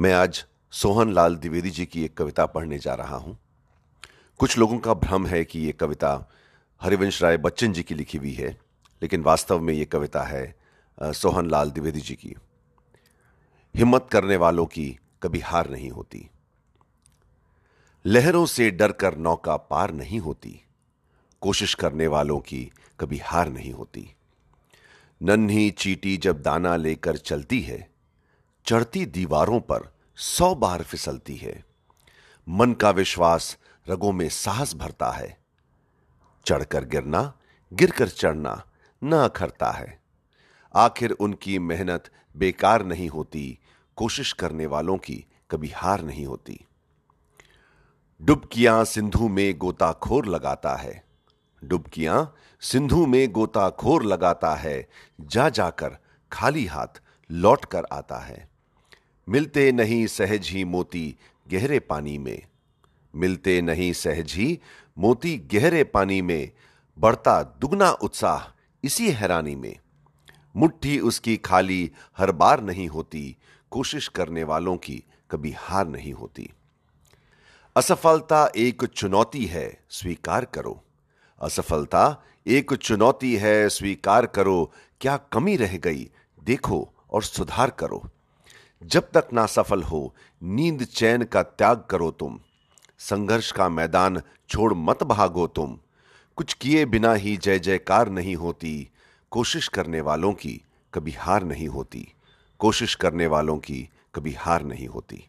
मैं आज सोहन लाल द्विवेदी जी की एक कविता पढ़ने जा रहा हूँ। कुछ लोगों का भ्रम है कि यह कविता हरिवंश राय बच्चन जी की लिखी हुई है, लेकिन वास्तव में यह कविता है सोहन लाल द्विवेदी जी की। हिम्मत करने वालों की कभी हार नहीं होती। लहरों से डरकर नौका पार नहीं होती। कोशिश करने वालों की कभी हार नहीं होती। नन्ही चीटी जब दाना लेकर चलती है, चढ़ती दीवारों पर सौ बार फिसलती है। मन का विश्वास रगों में साहस भरता है। चढ़कर गिरना, गिरकर चढ़ना न अखरता है। आखिर उनकी मेहनत बेकार नहीं होती, कोशिश करने वालों की कभी हार नहीं होती। डुबकियाँ सिंधु में गोताखोर लगाता है। डुबकियाँ सिंधु में गोताखोर लगाता है। जा जाकर खाली हाथ लौट कर आता है। मिलते नहीं सहज ही मोती गहरे पानी में। मिलते नहीं सहज ही मोती गहरे पानी में। बढ़ता दुगना उत्साह इसी हैरानी में। मुट्ठी उसकी खाली हर बार नहीं होती। कोशिश करने वालों की कभी हार नहीं होती। असफलता एक चुनौती है, स्वीकार करो। असफलता एक चुनौती है, स्वीकार करो। क्या कमी रह गई? देखो और सुधार करो। जब तक ना सफल हो, नींद चैन का त्याग करो तुम। संघर्ष का मैदान छोड़ मत भागो तुम। कुछ किए बिना ही जय जयकार नहीं होती। कोशिश करने वालों की कभी हार नहीं होती। कोशिश करने वालों की कभी हार नहीं होती।